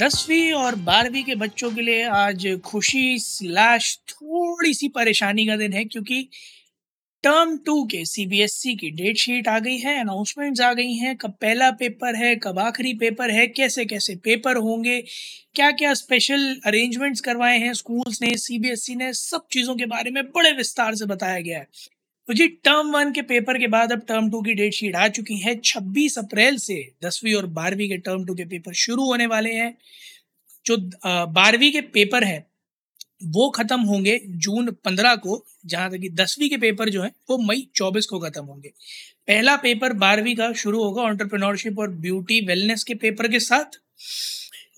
दसवीं और बारहवीं के बच्चों के लिए आज खुशी स्लैश थोड़ी सी परेशानी का दिन है, क्योंकि टर्म टू के सीबीएसई की डेट शीट आ गई है अनाउंसमेंट्स आ गई हैं, कब पहला पेपर है, कब आखिरी पेपर है, कैसे कैसे पेपर होंगे क्या क्या स्पेशल अरेंजमेंट्स करवाए हैं स्कूल्स ने सीबीएसई ने, सब चीज़ों के बारे में बड़े विस्तार से बताया गया है। तो जी टर्म वन के पेपर के बाद अब टर्म टू की डेट शीट आ चुकी है। 26 अप्रैल से दसवीं और बारहवीं के टर्म टू के पेपर शुरू होने वाले हैं। जो बारहवीं के पेपर हैं, वो खत्म होंगे जून पंद्रह को, जहाँ तक कि दसवीं के पेपर जो हैं, वो मई चौबीस को खत्म होंगे। पहला पेपर बारहवीं का शुरू होगा ऑन्टरप्रिनोरशिप और ब्यूटी वेलनेस के पेपर के साथ।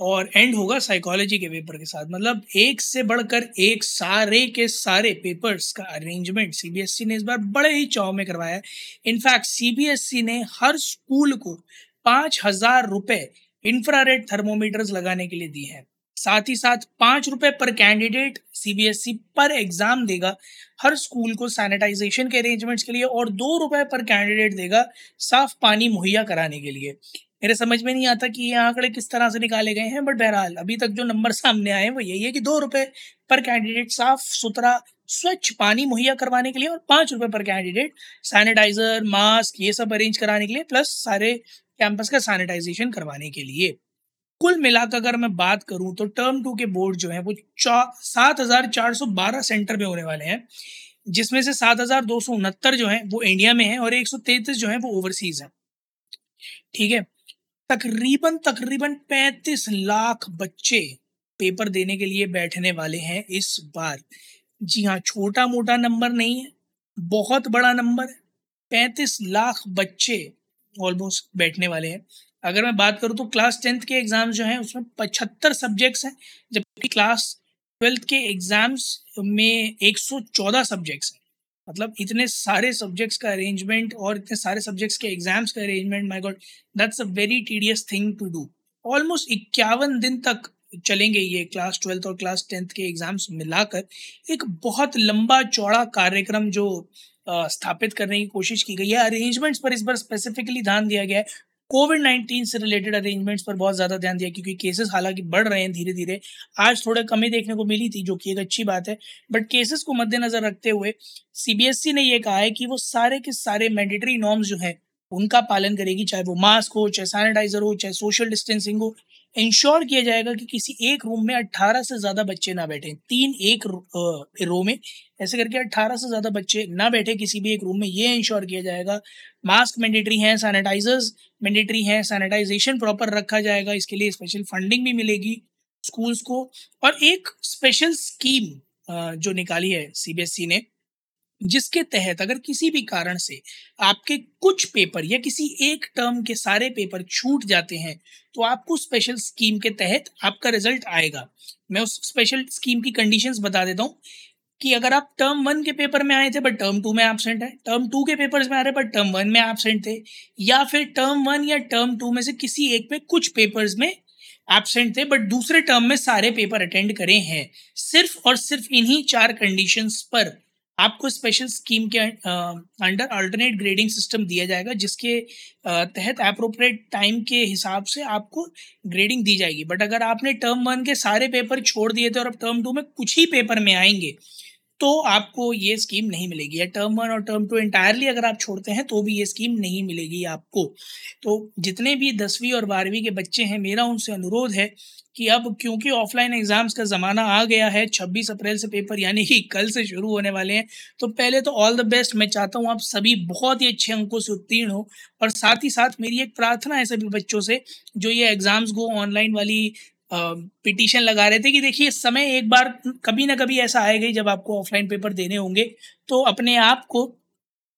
और एंड होगा साइकोलॉजी के पेपर के साथ। मतलब एक से बढ़कर एक सारे के सारे पेपर्स का अरेंजमेंट सीबीएसई ने इस बार बड़े ही चाव में करवाया है। इनफैक्ट सीबीएसई ने हर स्कूल को पाँच हज़ार रुपये इंफ्रारेड थर्मोमीटर्स लगाने के लिए दिए हैं। साथ ही साथ पाँच रुपए पर कैंडिडेट सीबीएसई पर एग्ज़ाम देगा, हर स्कूल को सैनिटाइजेशन के अरेंजमेंट्स के लिए, और दो रुपए पर कैंडिडेट देगा साफ़ पानी मुहैया कराने के लिए। मेरे समझ में नहीं आता कि ये आंकड़े किस तरह से निकाले गए हैं बट बहरहाल, अभी तक जो नंबर सामने आए हैं वो यही है कि दो रुपए पर कैंडिडेट साफ़ सुथरा, स्वच्छ पानी मुहैया करवाने के लिए और पाँच रुपए पर कैंडिडेट सैनिटाइजर मास्क ये सब अरेंज कराने के लिए प्लस सारे कैंपस का सैनिटाइजेशन करवाने के लिए। कुल मिलाकर अगर मैं बात करूँ तो टर्म टू के बोर्ड जो है वो सात हज़ार चार सौ बारह सेंटर में होने वाले हैं, जिसमें से सात हज़ार दो सौ उनहत्तर जो है वो इंडिया में है और एक सौ तैतीस जो है वो ओवरसीज है। ठीक है? तकरीबन तकरीबन पैंतीस लाख बच्चे पेपर देने के लिए बैठने वाले हैं इस बार। जी हाँ छोटा मोटा नंबर नहीं है, बहुत बड़ा नंबर है। पैंतीस लाख बच्चे ऑलमोस्ट बैठने वाले हैं। अगर मैं बात करूँ तो क्लास टेंथ के एग्ज़ाम जो हैं, उसमें पचहत्तर सब्जेक्ट्स हैं, जबकि क्लास ट्वेल्थ के एग्ज़ाम्स में 114 सब्जेक्ट्स हैं। मतलब इतने सारे सब्जेक्ट्स का अरेंजमेंट और इतने सारे सब्जेक्ट्स के एग्ज़ाम्स का arrangement my god that's a very tedious thing to do almost इक्यावन दिन तक चलेंगे ये क्लास ट्वेल्थ और क्लास टेंथ के एग्ज़ाम्स मिलाकर एक बहुत लंबा चौड़ा कार्यक्रम जो स्थापित करने की कोशिश की गई है। अरेंजमेंट्स पर इस बार स्पेसिफिकली ध्यान दिया गया है। कोविड नाइन्टीन से रिलेटेड अरेंजमेंट्स पर बहुत ज़्यादा ध्यान दिया क्योंकि केसेस हालाँकि बढ़ रहे हैं धीरे धीरे आज थोड़ा कमी देखने को मिली थी, जो कि एक अच्छी बात है। बट केसेस को मद्देनजर रखते हुए सीबीएसई ने यह कहा है कि वो सारे के सारे मैंडेटरी नॉर्म्स जो हैं, उनका पालन करेगी, चाहे वो मास्क हो, चाहे सैनिटाइजर हो, चाहे सोशल डिस्टेंसिंग हो। इंश्योर किया जाएगा कि किसी एक रूम में 18 से ज़्यादा बच्चे ना बैठे। तीन एक रो में। ऐसे करके 18 से ज़्यादा बच्चे ना बैठे किसी भी एक रूम में। ये इंश्योर किया जाएगा। मास्क मैंडेटरी हैं सैनिटाइजर्स मैंडेटरी हैं सैनिटाइजेशन प्रॉपर रखा जाएगा। इसके लिए स्पेशल फंडिंग भी मिलेगी स्कूल्स को। और एक स्पेशल स्कीम जो निकाली है सीबीएसई ने जिसके तहत अगर किसी भी कारण से आपके कुछ पेपर या किसी एक टर्म के सारे पेपर छूट जाते हैं तो आपको स्पेशल स्कीम के तहत आपका रिज़ल्ट आएगा। मैं उस स्पेशल स्कीम की कंडीशंस बता देता हूँ कि अगर आप टर्म वन के पेपर में आए थे बट टर्म टू में एबसेंट है टर्म टू के पेपर्स में आ रहे बट टर्म वन में एबसेंट थे, या फिर टर्म वन या टर्म टू में से किसी एक में कुछ पेपर्स में एबसेंट थे बट दूसरे टर्म में सारे पेपर अटेंड करे हैं, सिर्फ़ और सिर्फ़ इन्हीं चार कंडीशंस पर। आपको स्पेशल स्कीम के अंडर अल्टरनेट ग्रेडिंग सिस्टम दिया जाएगा, जिसके तहत अप्रोप्रिएट टाइम के हिसाब से आपको ग्रेडिंग दी जाएगी। बट अगर आपने टर्म वन के सारे पेपर छोड़ दिए थे और अब टर्म टू में कुछ ही पेपर में आएँगे तो आपको ये स्कीम नहीं मिलेगी। या टर्म वन और टर्म टू इंटायरली अगर आप छोड़ते हैं तो भी ये स्कीम नहीं मिलेगी आपको। तो जितने भी दसवीं और बारहवीं के बच्चे हैं, मेरा उनसे अनुरोध है कि अब क्योंकि ऑफलाइन एग्ज़ाम्स का ज़माना आ गया है 26 अप्रैल से पेपर यानी कि कल से शुरू होने वाले हैं तो पहले तो ऑल द बेस्ट मैं चाहता हूँ आप सभी बहुत ही अच्छे अंकों से उत्तीर्ण हो और साथ ही साथ मेरी एक प्रार्थना है सभी बच्चों से, जो ये एग्ज़ाम्स को ऑनलाइन वाली पिटीशन लगा रहे थे कि देखिए समय एक बार कभी ना कभी ऐसा आएगा जब आपको ऑफलाइन पेपर देने होंगे तो अपने आप को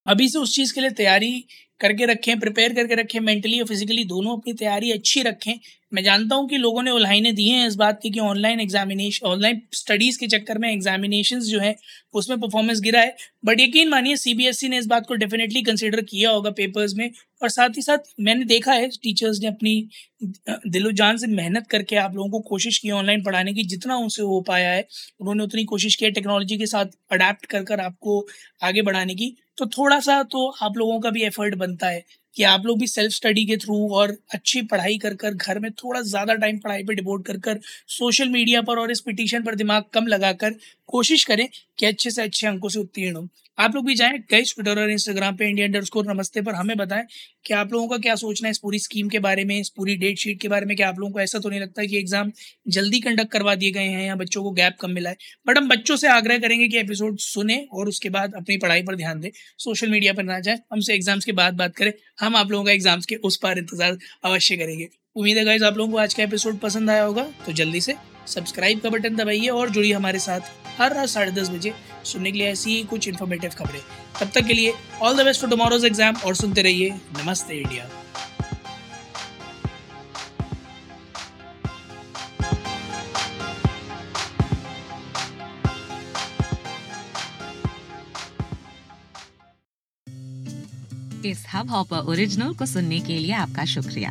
अभी से उस चीज़ के लिए तैयारी करके रखें प्रिपेयर करके रखें मेंटली और फिजिकली दोनों अपनी तैयारी अच्छी रखें मैं जानता हूँ कि लोगों ने उल्हाइनें दी हैं इस बात की कि ऑनलाइन एग्जामिनेशन ऑनलाइन स्टडीज़ के चक्कर में एग्जामिनेशन जो है, उसमें परफॉर्मेंस गिरा है। बट यकीन मानिए सीबीएसई ने इस बात को डेफिनेटली कंसिडर किया होगा पेपर्स में। और साथ ही साथ मैंने देखा है टीचर्स ने अपनी दिलो जान से मेहनत करके आप लोगों को कोशिश की ऑनलाइन पढ़ाने की, जितना उनसे हो पाया है, उन्होंने उतनी कोशिश की है टेक्नोलॉजी के साथ अडेप्ट कर आपको आगे बढ़ाने की। तो थोड़ा सा तो आप लोगों का भी एफर्ट बनता है। कि आप लोग भी सेल्फ स्टडी के थ्रू और अच्छी पढ़ाई कर कर घर में थोड़ा ज़्यादा टाइम पढ़ाई पे डिवोट कर कर सोशल मीडिया पर और इस पिटिशन पर दिमाग कम लगाकर कोशिश करें कि अच्छे से अच्छे अंकों से उत्तीर्ण हो। आप लोग भी जाएँ, कई ट्विटर और इंस्टाग्राम पे इंडिया अंडर स्कोर नमस्ते पर हमें बताएँ कि आप लोगों का क्या सोचना है इस पूरी स्कीम के बारे में, इस पूरी डेट शीट के बारे में, कि आप लोगों को ऐसा तो नहीं लगता कि एग्ज़ाम जल्दी कंडक्ट करवा दिए गए हैं या बच्चों को गैप कम मिला है। बट हम बच्चों से आग्रह करेंगे कि एपिसोड सुने और उसके बाद अपनी पढ़ाई पर ध्यान दें। सोशल मीडिया पर ना जाए, हमसे एग्ज़ाम्स के बाद बात करें। हम आप लोगों का एग्ज़ाम्स के उस पर इंतज़ार अवश्य करेंगे। उम्मीद है गाइज़ आप लोगों को आज का एपिसोड पसंद आया होगा तो जल्दी से सब्सक्राइब का बटन दबाइए और जुड़िए हमारे साथ। हर रात साढ़े दस बजे सुनने के लिए ऐसी ही कुछ इन्फॉर्मेटिव खबरें। तब तक के लिए all the best for tomorrow's exam और सुनते रहिए नमस्ते इंडिया। इस हब हॉपर ओरिजिनल को सुनने के लिए आपका शुक्रिया।